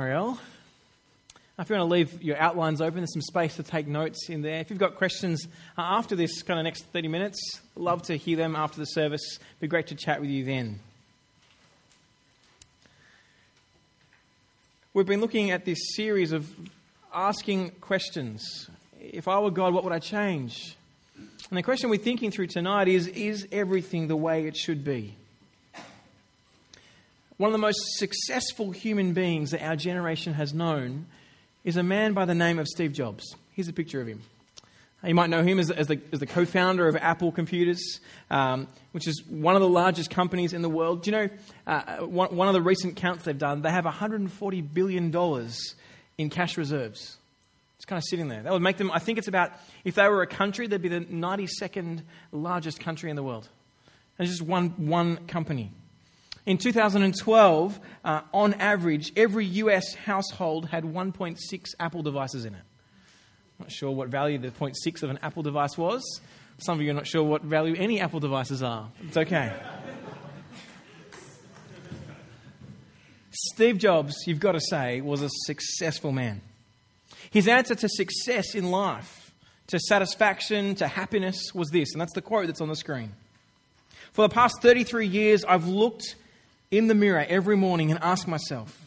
Ariel. If you want to leave your outlines open, there's some space to take notes in there. If you've got questions uh, after this kind of next 30 minutes, love to hear them after the service. Be great to chat with you then. We've been looking at this series of asking questions. If I were God, what would I change? And the question we're thinking through tonight is Is everything the way it should be? One of the most successful human beings that our generation has known is a man by the name of Steve Jobs. Here's a picture of him. You might know him as, as, the, as the, co founder of Apple Computers, um, which is one of the largest companies in the world. Do you know, uh, one, one, of the recent counts they've done, they have $140 billion in cash reserves. It's kind of sitting there. That would make them, I think it's about, if they were a country, they'd be the 92nd largest country in the world. And it's just one, one company. In 2012, uh, on average, every US household had 1.6 Apple devices in it. Not sure what value the 0.6 of an Apple device was. Some of you are not sure what value any Apple devices are. It's okay. Steve Jobs, you've got to say, was a successful man. His answer to success in life, to satisfaction, to happiness was this, and that's the quote that's on the screen. For the past 33 years, I've looked in the mirror every morning and ask myself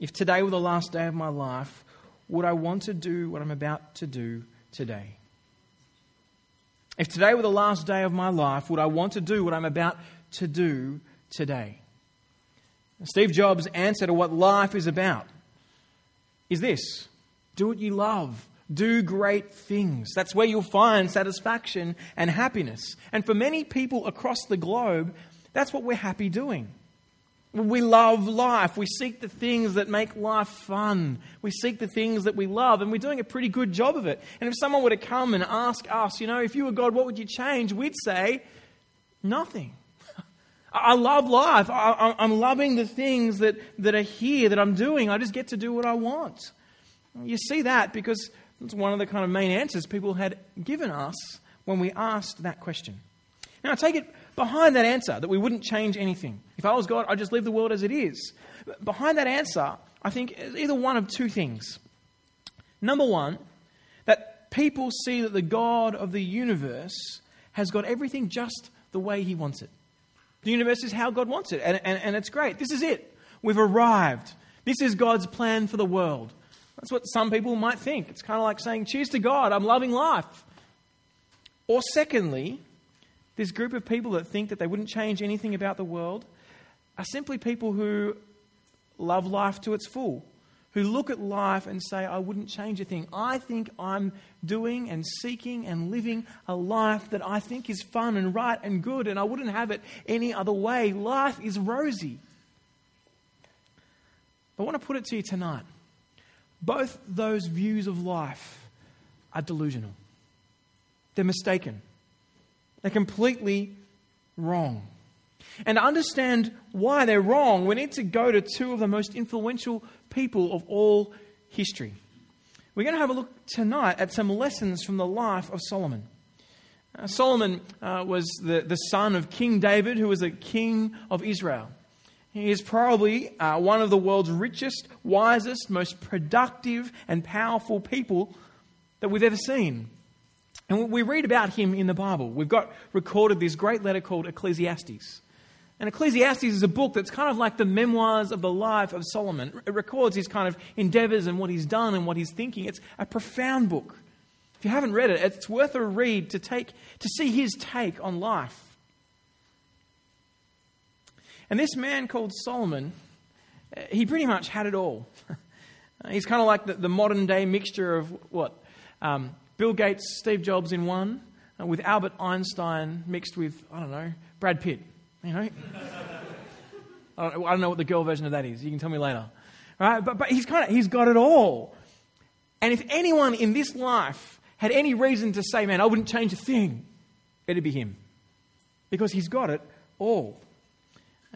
if today were the last day of my life, would I want to do what I'm about to do today? If today were the last day of my life, would I want to do what I'm about to do today? Steve Jobs' answer to what life is about is this do what you love. Do great things. That's where you'll find satisfaction and happiness. And for many people across the globe, that's what we're happy doing. We love life. We seek the things that make life fun. We seek the things that we love, and we're doing a pretty good job of it. And if someone were to come and ask us, you know, if you were God, what would you change? We'd say, nothing. I love life. I'm loving the things that, that are here, that I'm doing. I just get to do what I want. You see that because it's one of the kind of main answers people had given us when we asked that question. Now, I take it behind that answer that we wouldn't change anything. If I was God, I'd just leave the world as it is. Behind that answer, I think either one of two things. Number one, that people see that the God of the universe has got everything just the way he wants it. The universe is how God wants it, and, and, and it's great. This is it. We've arrived. This is God's plan for the world. That's what some people might think. It's kind of like saying, Cheers to God, I'm loving life. Or secondly, this group of people that think that they wouldn't change anything about the world are simply people who love life to its full, who look at life and say, I wouldn't change a thing. I think I'm doing and seeking and living a life that I think is fun and right and good, and I wouldn't have it any other way. Life is rosy. I want to put it to you tonight. Both those views of life are delusional, they're mistaken. They're completely wrong. And to understand why they're wrong, we need to go to two of the most influential people of all history. We're going to have a look tonight at some lessons from the life of Solomon. Uh, Solomon uh, was the, the son of King David, who was a king of Israel. He is probably uh, one of the world's richest, wisest, most productive, and powerful people that we've ever seen. And we read about him in the Bible. We've got recorded this great letter called Ecclesiastes. And Ecclesiastes is a book that's kind of like the memoirs of the life of Solomon. It records his kind of endeavors and what he's done and what he's thinking. It's a profound book. If you haven't read it, it's worth a read to, take, to see his take on life. And this man called Solomon, he pretty much had it all. he's kind of like the, the modern day mixture of what? Um, Bill Gates, Steve Jobs in one, uh, with Albert Einstein mixed with, I don't know, Brad Pitt. You know? I, don't, I don't know what the girl version of that is. You can tell me later. Right? But, but he's, kind of, he's got it all. And if anyone in this life had any reason to say, man, I wouldn't change a thing, it'd be him. Because he's got it all.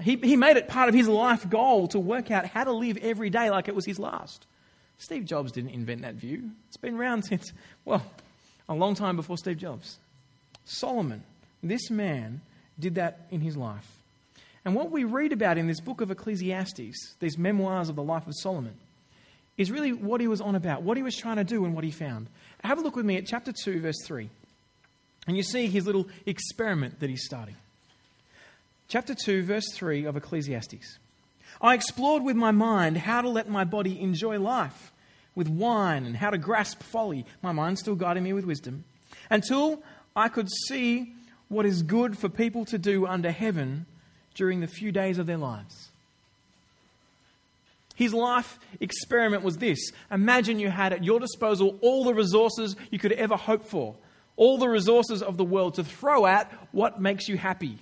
He, he made it part of his life goal to work out how to live every day like it was his last. Steve Jobs didn't invent that view. It's been around since, well, a long time before Steve Jobs. Solomon, this man, did that in his life. And what we read about in this book of Ecclesiastes, these memoirs of the life of Solomon, is really what he was on about, what he was trying to do, and what he found. Have a look with me at chapter 2, verse 3. And you see his little experiment that he's starting. Chapter 2, verse 3 of Ecclesiastes. I explored with my mind how to let my body enjoy life with wine and how to grasp folly. My mind still guiding me with wisdom. Until I could see what is good for people to do under heaven during the few days of their lives. His life experiment was this Imagine you had at your disposal all the resources you could ever hope for, all the resources of the world to throw at what makes you happy.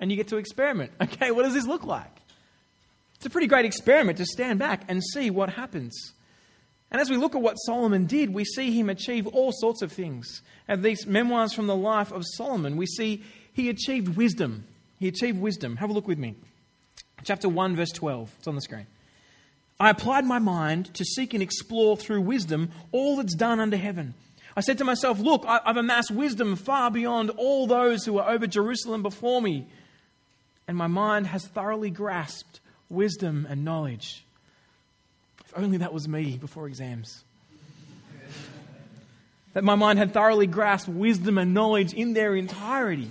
And you get to experiment. Okay, what does this look like? It's a pretty great experiment to stand back and see what happens. And as we look at what Solomon did, we see him achieve all sorts of things. And these memoirs from the life of Solomon, we see he achieved wisdom. He achieved wisdom. Have a look with me. Chapter 1, verse 12. It's on the screen. I applied my mind to seek and explore through wisdom all that's done under heaven. I said to myself, Look, I've amassed wisdom far beyond all those who are over Jerusalem before me. And my mind has thoroughly grasped wisdom and knowledge. If only that was me before exams. that my mind had thoroughly grasped wisdom and knowledge in their entirety.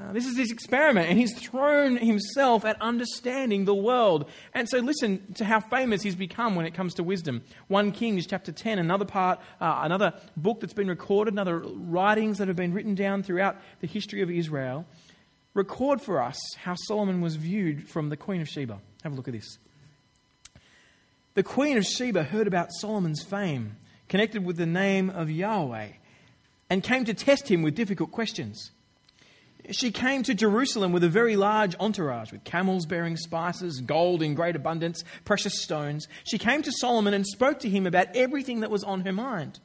Uh, this is his experiment, and he's thrown himself at understanding the world. And so, listen to how famous he's become when it comes to wisdom. 1 Kings chapter 10, another part, uh, another book that's been recorded, another writings that have been written down throughout the history of Israel, record for us how Solomon was viewed from the Queen of Sheba. Have a look at this. The Queen of Sheba heard about Solomon's fame, connected with the name of Yahweh, and came to test him with difficult questions. She came to Jerusalem with a very large entourage, with camels bearing spices, gold in great abundance, precious stones. She came to Solomon and spoke to him about everything that was on her mind.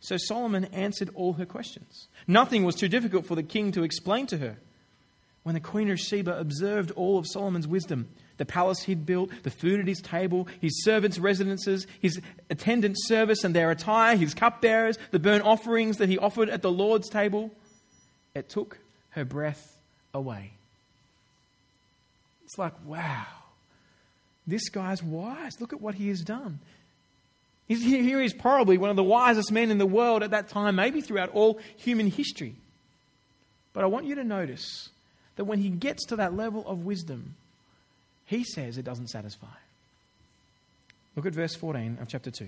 So Solomon answered all her questions. Nothing was too difficult for the king to explain to her. When the queen of Sheba observed all of Solomon's wisdom, the palace he'd built, the food at his table, his servants' residences, his attendant service and their attire, his cupbearers, the burnt offerings that he offered at the Lord's table, it took her breath away. It's like, wow, this guy's wise. Look at what he has done. He's, here he's probably one of the wisest men in the world at that time, maybe throughout all human history. But I want you to notice that when he gets to that level of wisdom, he says it doesn't satisfy. Look at verse 14 of chapter 2.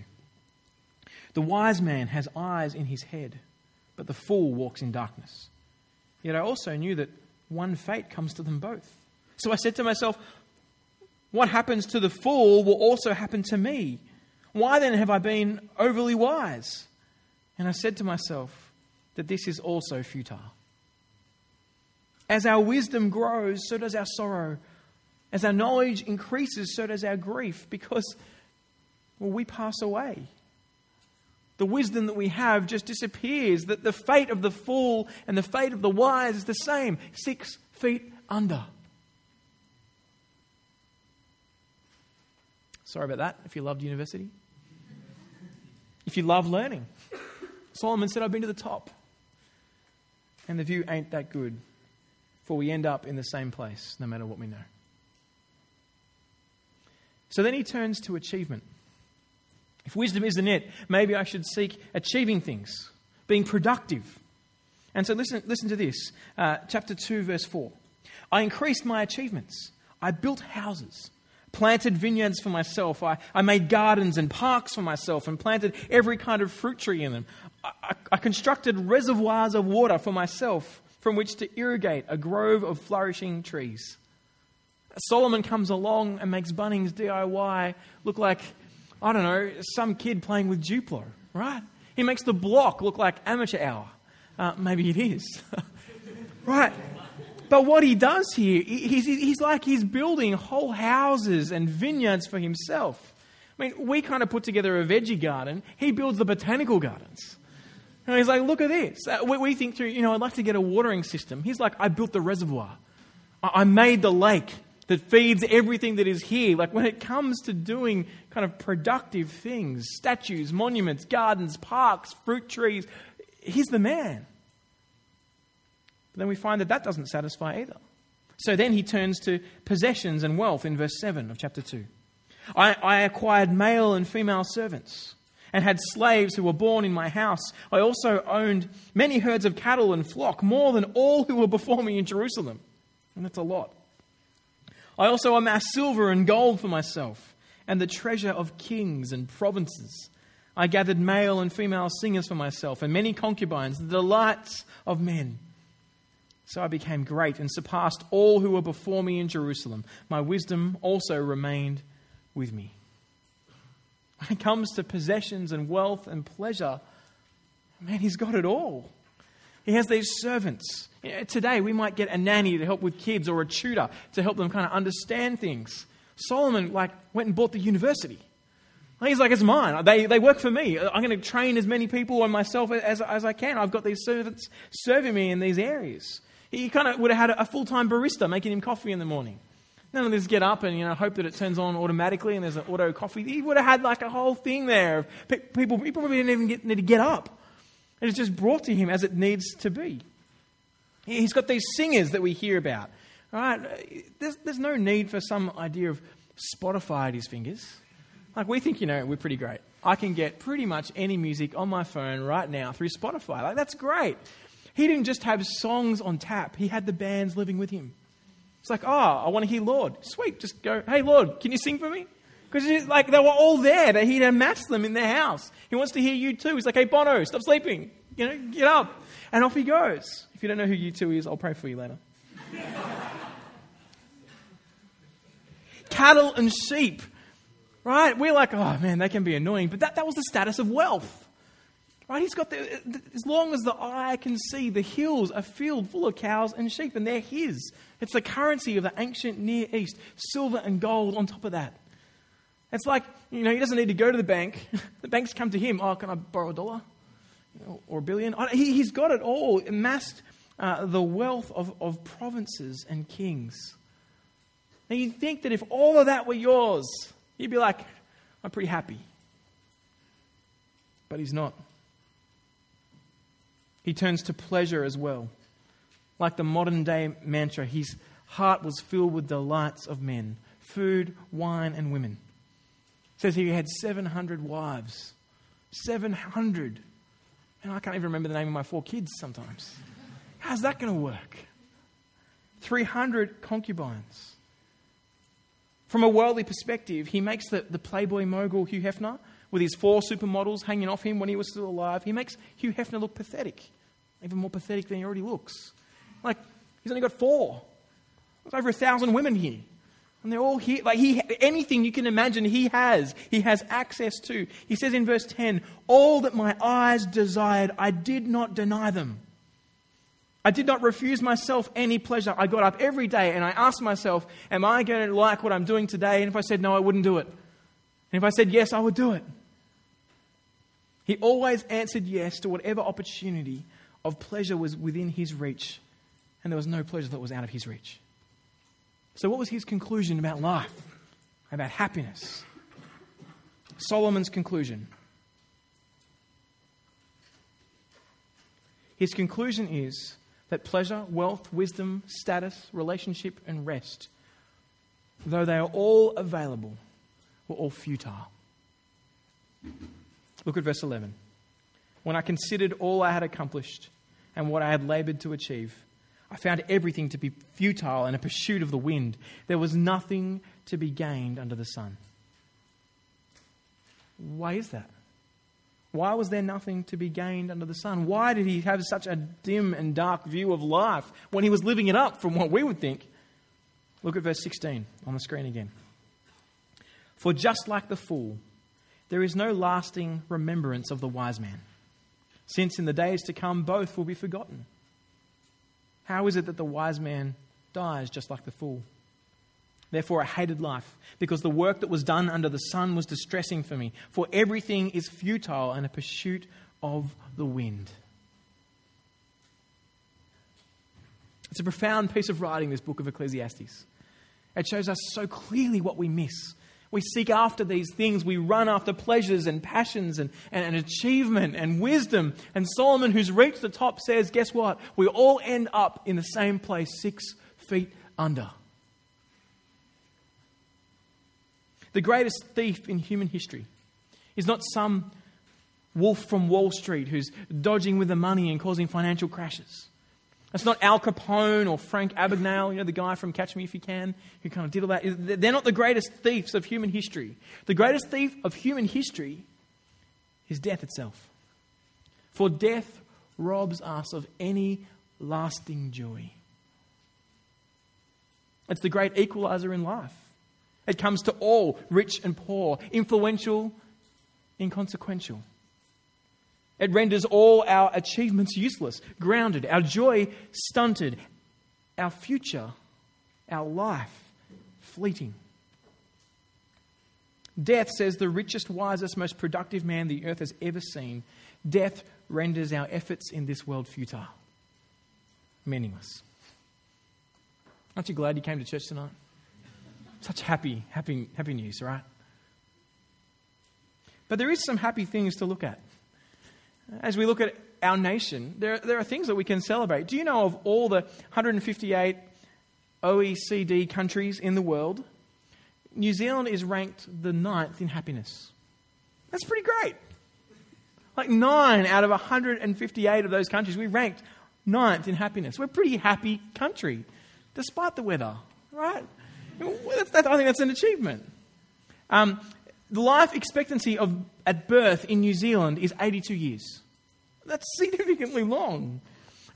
The wise man has eyes in his head, but the fool walks in darkness. Yet I also knew that one fate comes to them both. So I said to myself, What happens to the fool will also happen to me. Why then have I been overly wise? And I said to myself that this is also futile. As our wisdom grows, so does our sorrow. As our knowledge increases, so does our grief, because well, we pass away the wisdom that we have just disappears. That the fate of the fool and the fate of the wise is the same six feet under. Sorry about that if you loved university. If you love learning. Solomon said, I've been to the top. And the view ain't that good, for we end up in the same place no matter what we know. So then he turns to achievement. If wisdom isn't it, maybe I should seek achieving things, being productive. And so listen, listen to this uh, chapter 2, verse 4. I increased my achievements. I built houses, planted vineyards for myself. I, I made gardens and parks for myself and planted every kind of fruit tree in them. I, I, I constructed reservoirs of water for myself from which to irrigate a grove of flourishing trees. Solomon comes along and makes Bunnings DIY look like I don't know, some kid playing with Duplo, right? He makes the block look like amateur hour. Uh, maybe it is. right. But what he does here, he's, he's like he's building whole houses and vineyards for himself. I mean, we kind of put together a veggie garden. He builds the botanical gardens. And he's like, look at this. Uh, we, think through, you know, I'd like to get a watering system. He's like, I built the reservoir. I, I made the lake that feeds everything that is here. Like when it comes to doing kind of productive things, statues, monuments, gardens, parks, fruit trees, he's the man. But then we find that that doesn't satisfy either. So then he turns to possessions and wealth in verse 7 of chapter 2. I, I acquired male and female servants and had slaves who were born in my house. I also owned many herds of cattle and flock, more than all who were before me in Jerusalem. And that's a lot. I also amassed silver and gold for myself, and the treasure of kings and provinces. I gathered male and female singers for myself, and many concubines, the delights of men. So I became great and surpassed all who were before me in Jerusalem. My wisdom also remained with me. When it comes to possessions and wealth and pleasure, man, he's got it all. He has these servants. Today, we might get a nanny to help with kids or a tutor to help them kind of understand things. Solomon, like, went and bought the university. He's like, it's mine. They, they work for me. I'm going to train as many people and myself as, as I can. I've got these servants serving me in these areas. He kind of would have had a full time barista making him coffee in the morning. None of this get up and you know hope that it turns on automatically and there's an auto coffee. He would have had like a whole thing there. People, He probably didn't even get, need to get up. And it's just brought to him as it needs to be. He's got these singers that we hear about. Right? There's, there's no need for some idea of Spotify at his fingers. Like we think, you know, we're pretty great. I can get pretty much any music on my phone right now through Spotify. Like that's great. He didn't just have songs on tap, he had the bands living with him. It's like, oh, I want to hear Lorde. Sweet, just go, hey, Lorde, can you sing for me? Because like they were all there, that he'd amassed them in their house. He wants to hear U2. He's like, hey, Bono, stop sleeping. You know, get up. And off he goes. If you don't know who U2 is, I'll pray for you later. Cattle and sheep, right? We're like, oh man, they can be annoying. But that, that was the status of wealth. Right? He's got the, as long as the eye can see, the hills are filled full of cows and sheep, and they're his. It's the currency of the ancient Near East, silver and gold on top of that. It's like, you know, he doesn't need to go to the bank. the banks come to him. Oh, can I borrow a dollar? or a billion? He, has got it all, amassed uh, the wealth of, of provinces and kings. Now, you'd think that if all of that were yours, you'd be like, I'm pretty happy. But he's not. He turns to pleasure as well. Like the modern day mantra, his heart was filled with delights of men food, wine, and women. It says he had 700 wives. 700. And I can't even remember the name of my four kids sometimes. How's that going to work? 300 concubines. From a worldly perspective, he makes the, the Playboy mogul Hugh Hefner with his four supermodels hanging off him when he was still alive, he makes Hugh Hefner look pathetic. Even more pathetic than he already looks. Like, he's only got four. There's over a thousand women here. And they're all here. Like, he, anything you can imagine, he has. He has access to. He says in verse 10 All that my eyes desired, I did not deny them. I did not refuse myself any pleasure. I got up every day and I asked myself, Am I going to like what I'm doing today? And if I said no, I wouldn't do it. And if I said yes, I would do it. He always answered yes to whatever opportunity of pleasure was within his reach, and there was no pleasure that was out of his reach. So, what was his conclusion about life, about happiness? Solomon's conclusion. His conclusion is that pleasure, wealth, wisdom, status, relationship, and rest, though they are all available, were all futile. Look at verse 11. When I considered all I had accomplished and what I had labored to achieve, I found everything to be futile and a pursuit of the wind. There was nothing to be gained under the sun. Why is that? Why was there nothing to be gained under the sun? Why did he have such a dim and dark view of life when he was living it up from what we would think? Look at verse 16 on the screen again. For just like the fool, there is no lasting remembrance of the wise man, since in the days to come both will be forgotten. How is it that the wise man dies just like the fool? Therefore, I hated life, because the work that was done under the sun was distressing for me, for everything is futile and a pursuit of the wind. It's a profound piece of writing, this book of Ecclesiastes. It shows us so clearly what we miss we seek after these things. We run after pleasures and passions and, and, and, achievement and wisdom. And Solomon, who's reached the top, says, Guess what? We all end up in the same place, six feet under. The greatest thief in human history is not some wolf from Wall Street who's dodging with the money and causing financial crashes. It's not Al Capone or Frank Abagnale, you know, the guy from Catch Me If You Can, who kind of did all that. They're not the greatest thieves of human history. The greatest thief of human history is death itself. For death robs us of any lasting joy. It's the great equalizer in life. It comes to all, rich and poor, influential, inconsequential. It renders all our achievements useless, grounded, our joy stunted, our future, our life fleeting. Death, says the richest, wisest, most productive man the earth has ever seen, death renders our efforts in this world futile, meaningless. Aren't you glad you came to church tonight? Such happy, happy, happy news, right? But there is some happy things to look at. As we look at our nation, there, there are things that we can celebrate. Do you know of all the 158 OECD countries in the world, New Zealand is ranked the ninth in happiness? That's pretty great. Like nine out of 158 of those countries, we ranked ninth in happiness. We're a pretty happy country, despite the weather, right? I think that's an achievement. Um, the life expectancy of, at birth in New Zealand is 82 years. That's significantly long.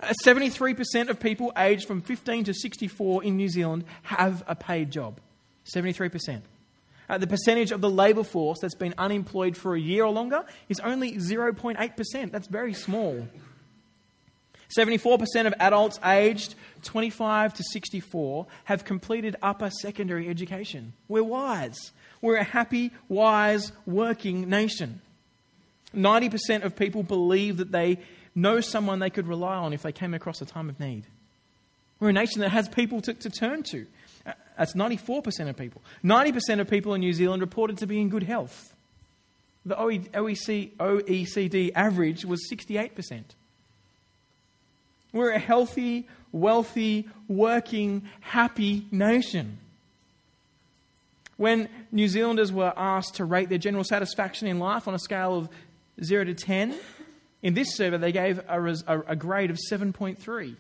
Uh, 73% of people aged from 15 to 64 in New Zealand have a paid job. 73%. Uh, the percentage of the labour force that's been unemployed for a year or longer is only 0.8%. That's very small. 74% of adults aged 25 to 64 have completed upper secondary education. We're wise. We're a happy, wise, working nation. 90% of people believe that they know someone they could rely on if they came across a time of need. We're a nation that has people to, to turn to. Uh, that's 94% of people. 90% of people in New Zealand reported to be in good health. The OECD, OECD average was 68%. We're a healthy, wealthy, working, happy nation. When New Zealanders were asked to rate their general satisfaction in life on a scale of 0 to 10, in this survey they gave a, a, a grade of 7.3,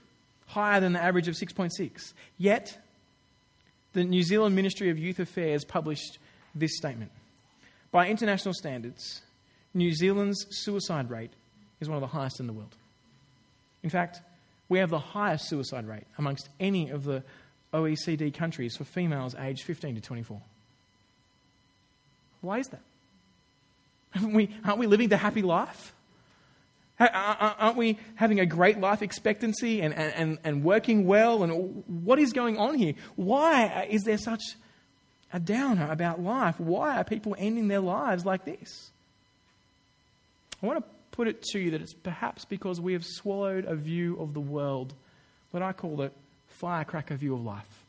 higher than the average of 6.6. Yet, the New Zealand Ministry of Youth Affairs published this statement By international standards, New Zealand's suicide rate is one of the highest in the world. In fact, we have the highest suicide rate amongst any of the OECD countries for females aged 15 to 24. Why is that? Aren't we, aren't we living the happy life? Aren't we having a great life expectancy and, and, and working well? And what is going on here? Why is there such a downer about life? Why are people ending their lives like this? I want to put it to you that it's perhaps because we have swallowed a view of the world, what I call the firecracker view of life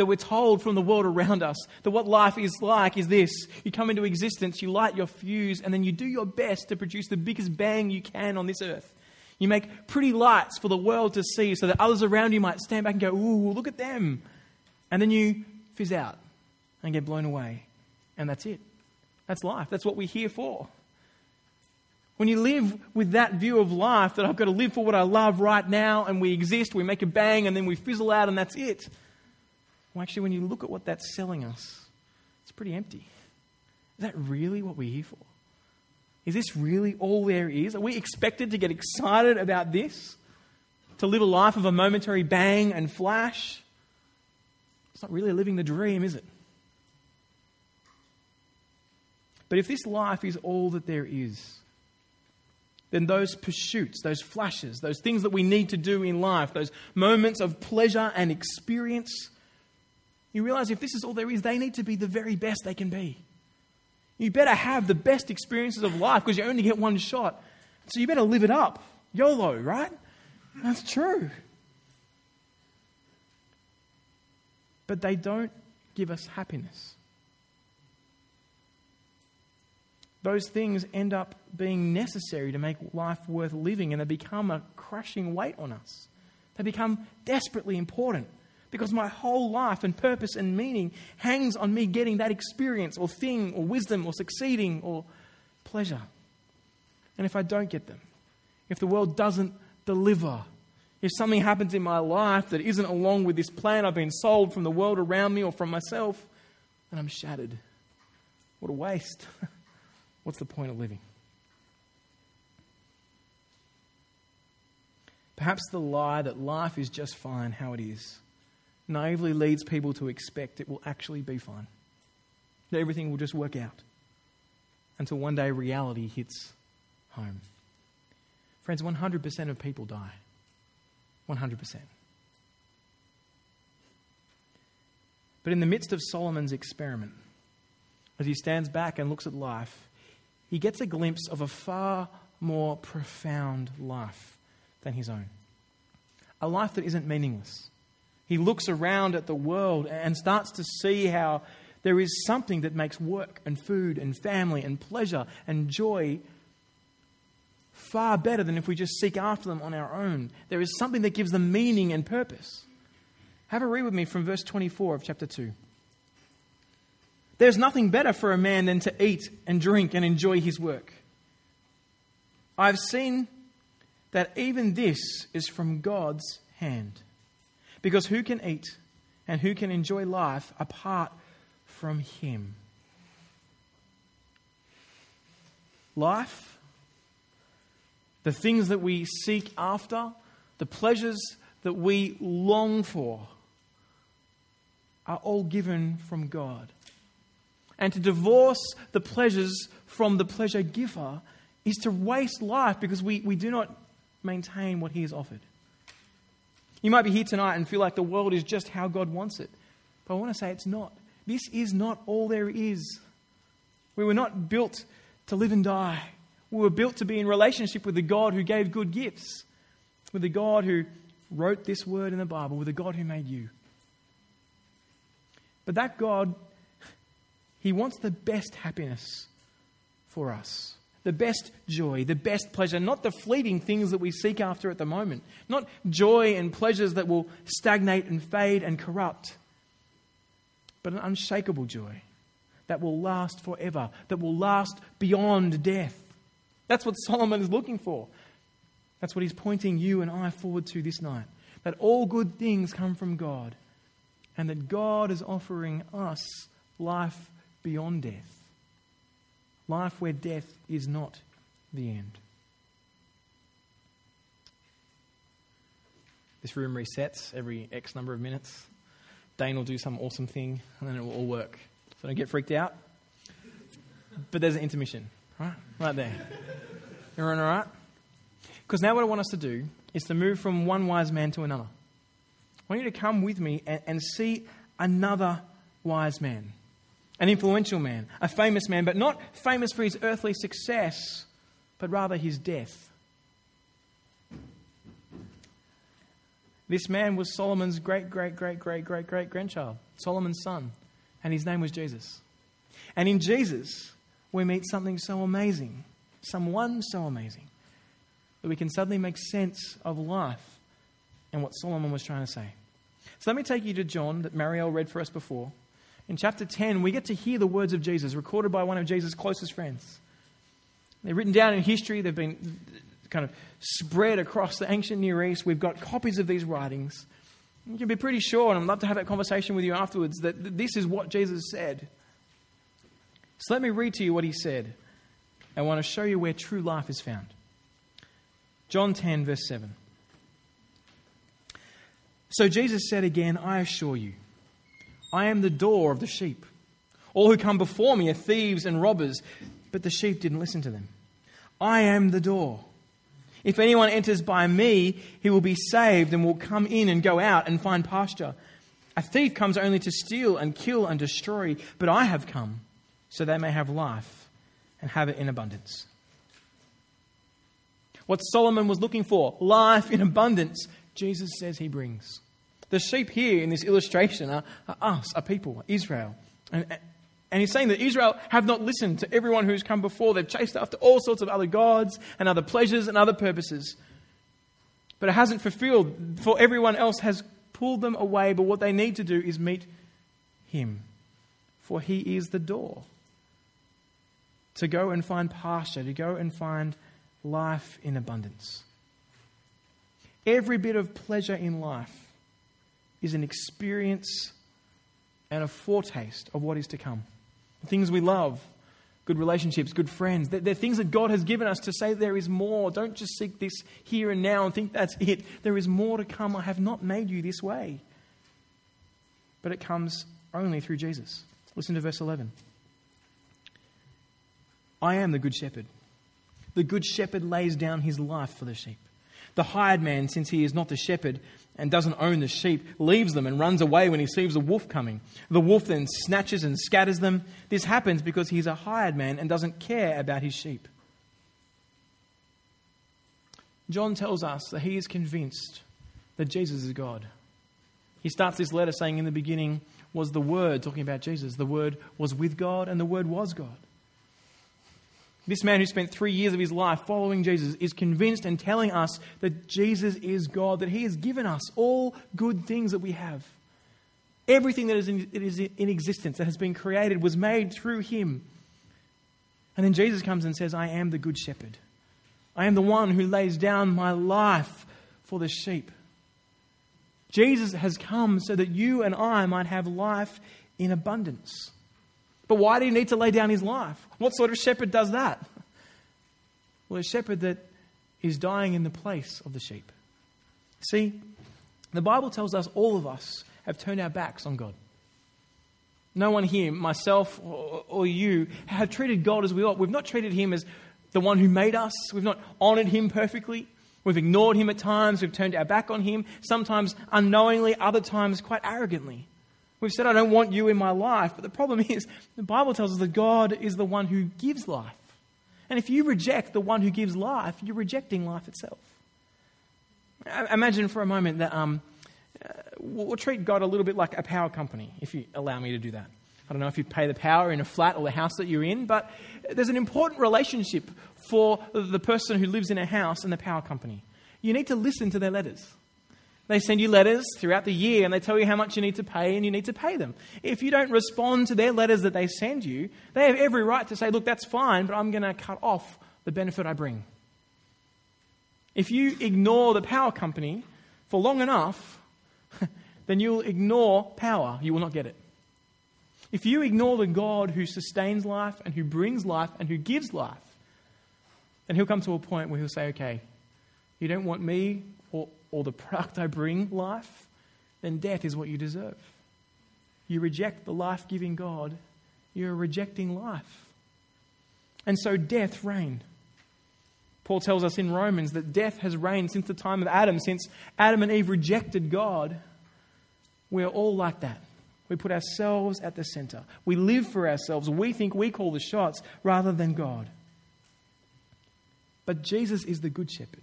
that we're told from the world around us that what life is like is this you come into existence, you light your fuse, and then you do your best to produce the biggest bang you can on this earth. You make pretty lights for the world to see so that others around you might stand back and go, Ooh, look at them. And then you fizz out and get blown away. And that's it. That's life. That's what we're here for. When you live with that view of life, that I've got to live for what I love right now, and we exist, we make a bang, and then we fizzle out, and that's it. Well, actually, when you look at what that's selling us, it's pretty empty. Is that really what we're here for? Is this really all there is? Are we expected to get excited about this? To live a life of a momentary bang and flash? It's not really living the dream, is it? But if this life is all that there is, then those pursuits, those flashes, those things that we need to do in life, those moments of pleasure and experience, you realize if this is all there is, they need to be the very best they can be. You better have the best experiences of life because you only get one shot. So you better live it up. YOLO, right? That's true. But they don't give us happiness. Those things end up being necessary to make life worth living and they become a crushing weight on us. They become desperately important Because my whole life and purpose and meaning hangs on me getting that experience or thing or wisdom or succeeding or pleasure. And if I don't get them, if the world doesn't deliver, if something happens in my life that isn't along with this plan I've been sold from the world around me or from myself, then I'm shattered. What a waste. What's the point of living? Perhaps the lie that life is just fine how it is naively leads people to expect it will actually be fine, that everything will just work out until one day reality hits home. Friends, 100% of people die. 100%. But in the midst of Solomon's experiment, as he stands back and looks at life, he gets a glimpse of a far more profound life than his own. A life that isn't meaningless. He looks around at the world and starts to see how there is something that makes work and food and family and pleasure and joy far better than if we just seek after them on our own. There is something that gives them meaning and purpose. Have a read with me from verse 24 of chapter 2. There's nothing better for a man than to eat and drink and enjoy his work. I've seen that even this is from God's hand. Because who can eat and who can enjoy life apart from Him? Life, the things that we seek after, the pleasures that we long for, are all given from God. And to divorce the pleasures from the pleasure giver is to waste life because we, we do not maintain what He has offered. You might be here tonight and feel like the world is just how God wants it. But I want to say it's not. This is not all there is. We were not built to live and die. We were built to be in relationship with the God who gave good gifts, with the God who wrote this word in the Bible, with the God who made you. But that God, He wants the best happiness for us the best joy, the best pleasure, not the fleeting things that we seek after at the moment, not joy and pleasures that will stagnate and fade and corrupt, but an unshakable joy that will last forever, that will last beyond death. That's what Solomon is looking for. That's what he's pointing you and I forward to this night. That all good things come from God, and that God is offering us life beyond death life where death is not the end. This room resets every X number of minutes. Dane will do some awesome thing, and then it will all work. So don't get freaked out. But there's an intermission, right? Right there. Everyone all right? Because now what I want us to do is to move from one wise man to another. I want you to come with me and, and see another wise man an influential man, a famous man, but not famous for his earthly success, but rather his death. This man was Solomon's great, great, great, great, great, great grandchild, Solomon's son, and his name was Jesus. And in Jesus, we meet something so amazing, someone so amazing, that we can suddenly make sense of life and what Solomon was trying to say. So let me take you to John that Marielle read for us before in chapter 10, we get to hear the words of Jesus recorded by one of Jesus' closest friends. They're written down in history, they've been kind of spread across the ancient Near East. We've got copies of these writings. You can be pretty sure, and I'd love to have that conversation with you afterwards, that this is what Jesus said. So let me read to you what he said. I want to show you where true life is found. John 10, verse 7. So Jesus said again, I assure you, I am the door of the sheep. All who come before me are thieves and robbers, but the sheep didn't listen to them. I am the door. If anyone enters by me, he will be saved and will come in and go out and find pasture. A thief comes only to steal and kill and destroy, but I have come so they may have life and have it in abundance. What Solomon was looking for, life in abundance, Jesus says he brings. The sheep here in this illustration are, are us, a people, Israel. And, and he's saying that Israel have not listened to everyone who's come before. They've chased after all sorts of other gods and other pleasures and other purposes. But it hasn't fulfilled, for everyone else has pulled them away, but what they need to do is meet Him, for He is the door. To go and find pasture, to go and find life in abundance. Every bit of pleasure in life is an experience and a foretaste of what is to come. The things we love, good relationships, good friends, they're, they're things that God has given us to say there is more. Don't just seek this here and now and think that's it. There is more to come. I have not made you this way. But it comes only through Jesus. Listen to verse 11. I am the good shepherd. The good shepherd lays down his life for the sheep. The hired man, since he is not the shepherd and doesn't own the sheep, leaves them and runs away when he sees a wolf coming. The wolf then snatches and scatters them. This happens because he's a hired man and doesn't care about his sheep. John tells us that he is convinced that Jesus is God. He starts this letter saying, In the beginning was the Word, talking about Jesus. The Word was with God, and the Word was God. This man who spent three years of his life following Jesus is convinced and telling us that Jesus is God, that he has given us all good things that we have. Everything that is in, is in existence, that has been created, was made through him. And then Jesus comes and says, I am the good shepherd. I am the one who lays down my life for the sheep. Jesus has come so that you and I might have life in abundance. But why did he need to lay down his life? What sort of shepherd does that? Well, a shepherd that is dying in the place of the sheep. See, the Bible tells us all of us have turned our backs on God. No one here, myself or, or you, have treated God as we ought. We've not treated him as the one who made us. We've not honored him perfectly. We've ignored him at times. We've turned our back on him, sometimes unknowingly, other times quite arrogantly. We've said, I don't want you in my life. But the problem is, the Bible tells us that God is the one who gives life. And if you reject the one who gives life, you're rejecting life itself. Imagine for a moment that um, uh, we'll treat God a little bit like a power company, if you allow me to do that. I don't know if you pay the power in a flat or the house that you're in, but there's an important relationship for the person who lives in a house and the power company. You need to listen to their letters. They send you letters throughout the year and they tell you how much you need to pay and you need to pay them. If you don't respond to their letters that they send you, they have every right to say, look, that's fine, but I'm going to cut off the benefit I bring. If you ignore the power company for long enough, then you'll ignore power. You will not get it. If you ignore the God who sustains life and who brings life and who gives life, then he'll come to a point where he'll say, okay, you don't want me or or the product I bring life, then death is what you deserve. You reject the life giving God, you're rejecting life. And so death reigned. Paul tells us in Romans that death has reigned since the time of Adam, since Adam and Eve rejected God. We're all like that. We put ourselves at the center. We live for ourselves. We think we call the shots rather than God. But Jesus is the good shepherd.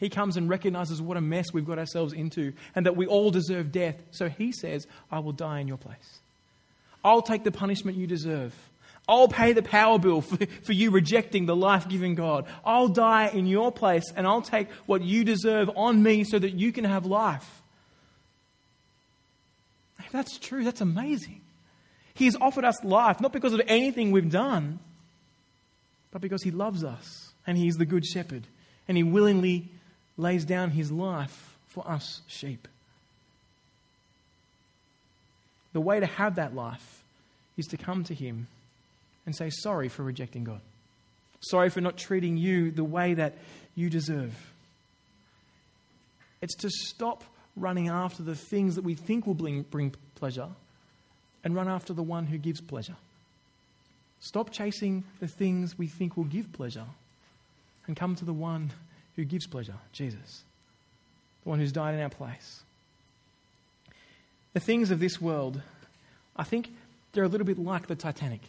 He comes and recognizes what a mess we've got ourselves into and that we all deserve death. So he says, I will die in your place. I'll take the punishment you deserve. I'll pay the power bill for, for you rejecting the life giving God. I'll die in your place and I'll take what you deserve on me so that you can have life. If that's true, that's amazing. He has offered us life, not because of anything we've done, but because He loves us and He is the Good Shepherd and He willingly lays down his life for us sheep. The way to have that life is to come to him and say sorry for rejecting God. Sorry for not treating you the way that you deserve. It's to stop running after the things that we think will bring, bring pleasure and run after the one who gives pleasure. Stop chasing the things we think will give pleasure and come to the one who gives pleasure, Jesus, the one who's died in our place. The things of this world, I think they're a little bit like the Titanic.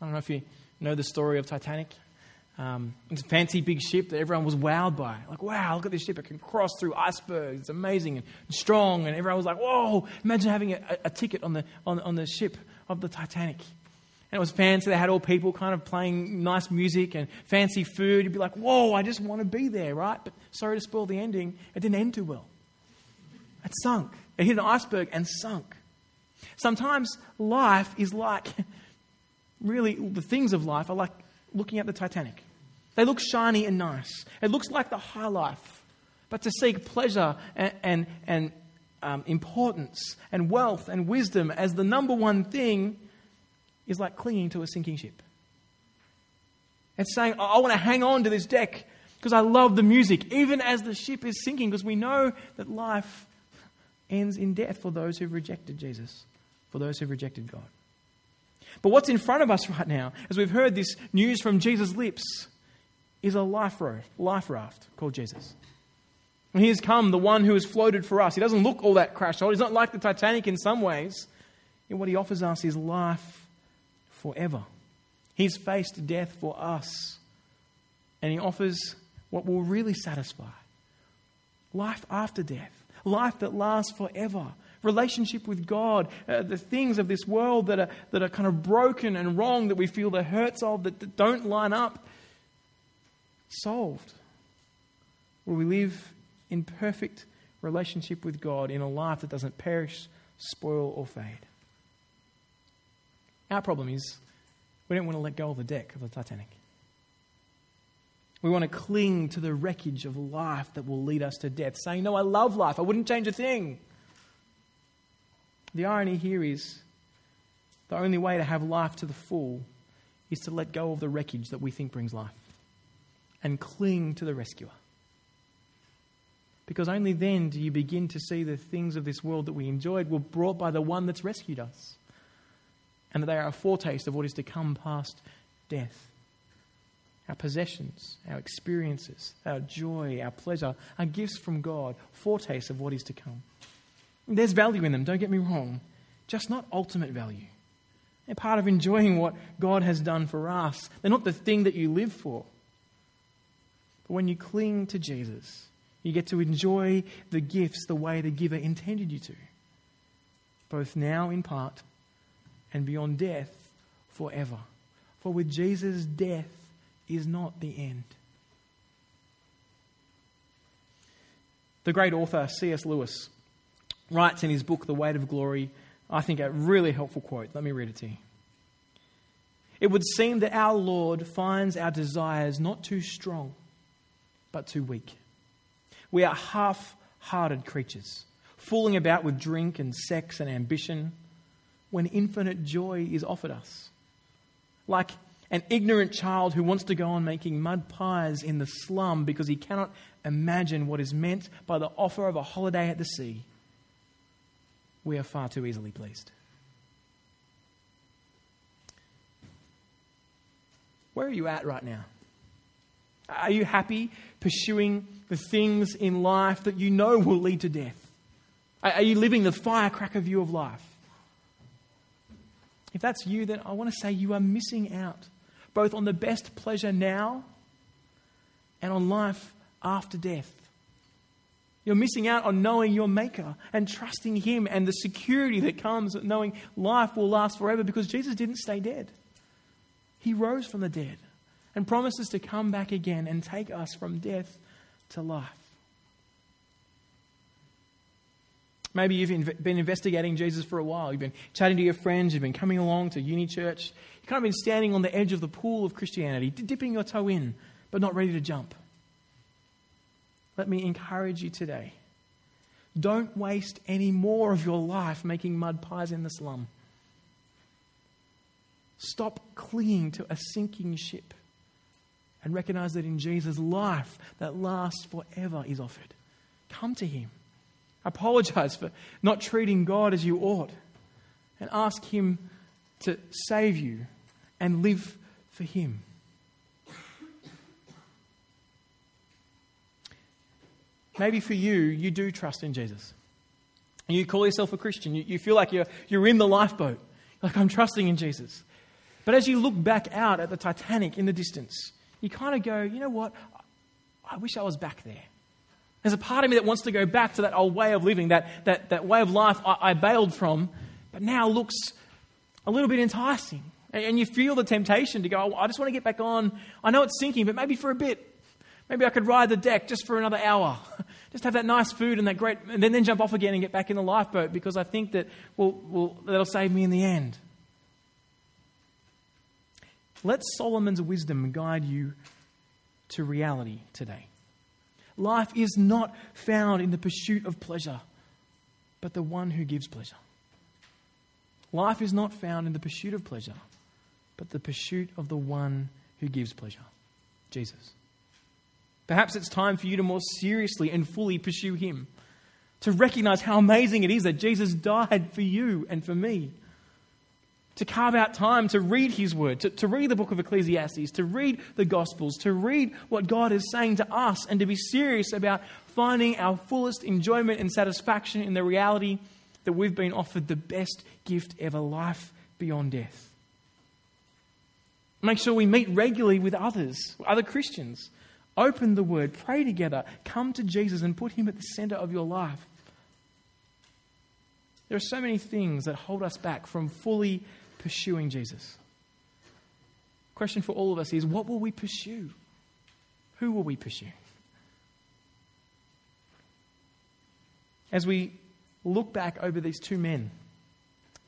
I don't know if you know the story of Titanic. Um, it's a fancy big ship that everyone was wowed by. Like, wow, look at this ship. It can cross through icebergs. It's amazing and strong. And everyone was like, whoa, imagine having a, a ticket on the, on, on the ship of the Titanic and it was fancy. They had all people kind of playing nice music and fancy food. You'd be like, whoa, I just want to be there, right? But sorry to spoil the ending, it didn't end too well. It sunk. It hit an iceberg and sunk. Sometimes life is like, really, the things of life are like looking at the Titanic. They look shiny and nice. It looks like the high life. But to seek pleasure and, and, and um, importance and wealth and wisdom as the number one thing is like clinging to a sinking ship. It's saying, I want to hang on to this deck because I love the music, even as the ship is sinking, because we know that life ends in death for those who've rejected Jesus, for those who've rejected God. But what's in front of us right now, as we've heard this news from Jesus' lips, is a life raft, life raft called Jesus. And he has come, the one who has floated for us. He doesn't look all that crash old. He's not like the Titanic in some ways. And what he offers us is life forever. He's faced death for us. And he offers what will really satisfy life after death, life that lasts forever, relationship with God, uh, the things of this world that are, that are kind of broken and wrong, that we feel the hurts of, that, that don't line up, solved. Where we live in perfect relationship with God in a life that doesn't perish, spoil, or fade. Our problem is we don't want to let go of the deck of the Titanic. We want to cling to the wreckage of life that will lead us to death, saying, No, I love life. I wouldn't change a thing. The irony here is the only way to have life to the full is to let go of the wreckage that we think brings life and cling to the rescuer. Because only then do you begin to see the things of this world that we enjoyed were brought by the one that's rescued us. And that they are a foretaste of what is to come past death. Our possessions, our experiences, our joy, our pleasure are gifts from God, foretastes of what is to come. There's value in them, don't get me wrong, just not ultimate value. They're part of enjoying what God has done for us. They're not the thing that you live for. But when you cling to Jesus, you get to enjoy the gifts the way the giver intended you to, both now in part and beyond death forever. For with Jesus, death is not the end. The great author C.S. Lewis writes in his book, The Weight of Glory, I think a really helpful quote. Let me read it to you. It would seem that our Lord finds our desires not too strong, but too weak. We are half hearted creatures, fooling about with drink and sex and ambition when infinite joy is offered us. Like an ignorant child who wants to go on making mud pies in the slum because he cannot imagine what is meant by the offer of a holiday at the sea. We are far too easily pleased. Where are you at right now? Are you happy pursuing the things in life that you know will lead to death? Are you living the firecracker view of life? If that's you, then I want to say you are missing out both on the best pleasure now and on life after death. You're missing out on knowing your Maker and trusting Him and the security that comes knowing life will last forever because Jesus didn't stay dead. He rose from the dead and promises to come back again and take us from death to life. Maybe you've been investigating Jesus for a while. You've been chatting to your friends. You've been coming along to uni church. You've kind of been standing on the edge of the pool of Christianity, dipping your toe in, but not ready to jump. Let me encourage you today. Don't waste any more of your life making mud pies in the slum. Stop clinging to a sinking ship and recognize that in Jesus, life that lasts forever is offered. Come to Him. Apologize for not treating God as you ought and ask Him to save you and live for Him. Maybe for you, you do trust in Jesus. And you call yourself a Christian. You, you feel like you're, you're in the lifeboat. Like, I'm trusting in Jesus. But as you look back out at the Titanic in the distance, you kind of go, you know what? I wish I was back there. There's a part of me that wants to go back to that old way of living, that, that, that way of life I, I bailed from, but now looks a little bit enticing. And, and you feel the temptation to go, oh, I just want to get back on. I know it's sinking, but maybe for a bit. Maybe I could ride the deck just for another hour, just have that nice food and that great, and then, then jump off again and get back in the lifeboat because I think that, well, that'll save me in the end. Let Solomon's wisdom guide you to reality today. Life is not found in the pursuit of pleasure, but the one who gives pleasure. Life is not found in the pursuit of pleasure, but the pursuit of the one who gives pleasure Jesus. Perhaps it's time for you to more seriously and fully pursue Him, to recognize how amazing it is that Jesus died for you and for me to carve out time to read His Word, to, to read the book of Ecclesiastes, to read the Gospels, to read what God is saying to us, and to be serious about finding our fullest enjoyment and satisfaction in the reality that we've been offered the best gift ever life beyond death. Make sure we meet regularly with others, other Christians. Open the Word, pray together, come to Jesus and put Him at the center of your life. There are so many things that hold us back from fully pursuing Jesus. Question for all of us is what will we pursue? Who will we pursue? As we look back over these two men,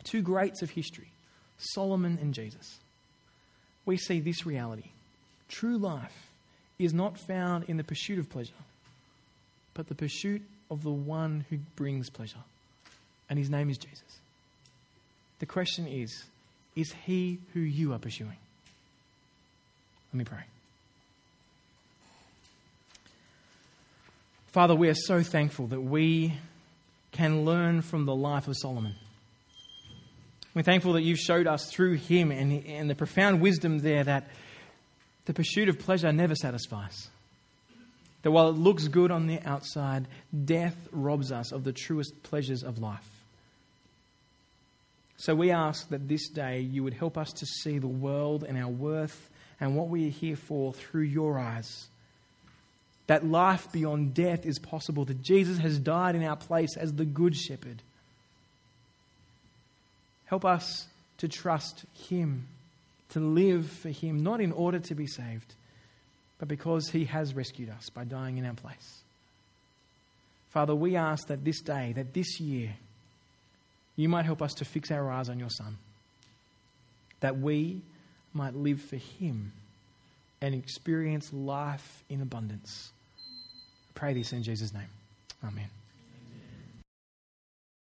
two greats of history, Solomon and Jesus, we see this reality. True life is not found in the pursuit of pleasure, but the pursuit of the one who brings pleasure. And his name is Jesus. The question is is he who you are pursuing? Let me pray. Father, we are so thankful that we can learn from the life of Solomon. We're thankful that you've showed us through him and, and the profound wisdom there that the pursuit of pleasure never satisfies. That while it looks good on the outside, death robs us of the truest pleasures of life. So we ask that this day you would help us to see the world and our worth and what we are here for through your eyes. That life beyond death is possible, that Jesus has died in our place as the Good Shepherd. Help us to trust Him, to live for Him, not in order to be saved, but because He has rescued us by dying in our place. Father, we ask that this day, that this year, you might help us to fix our eyes on your Son, that we might live for Him and experience life in abundance. I pray this in Jesus' name. Amen.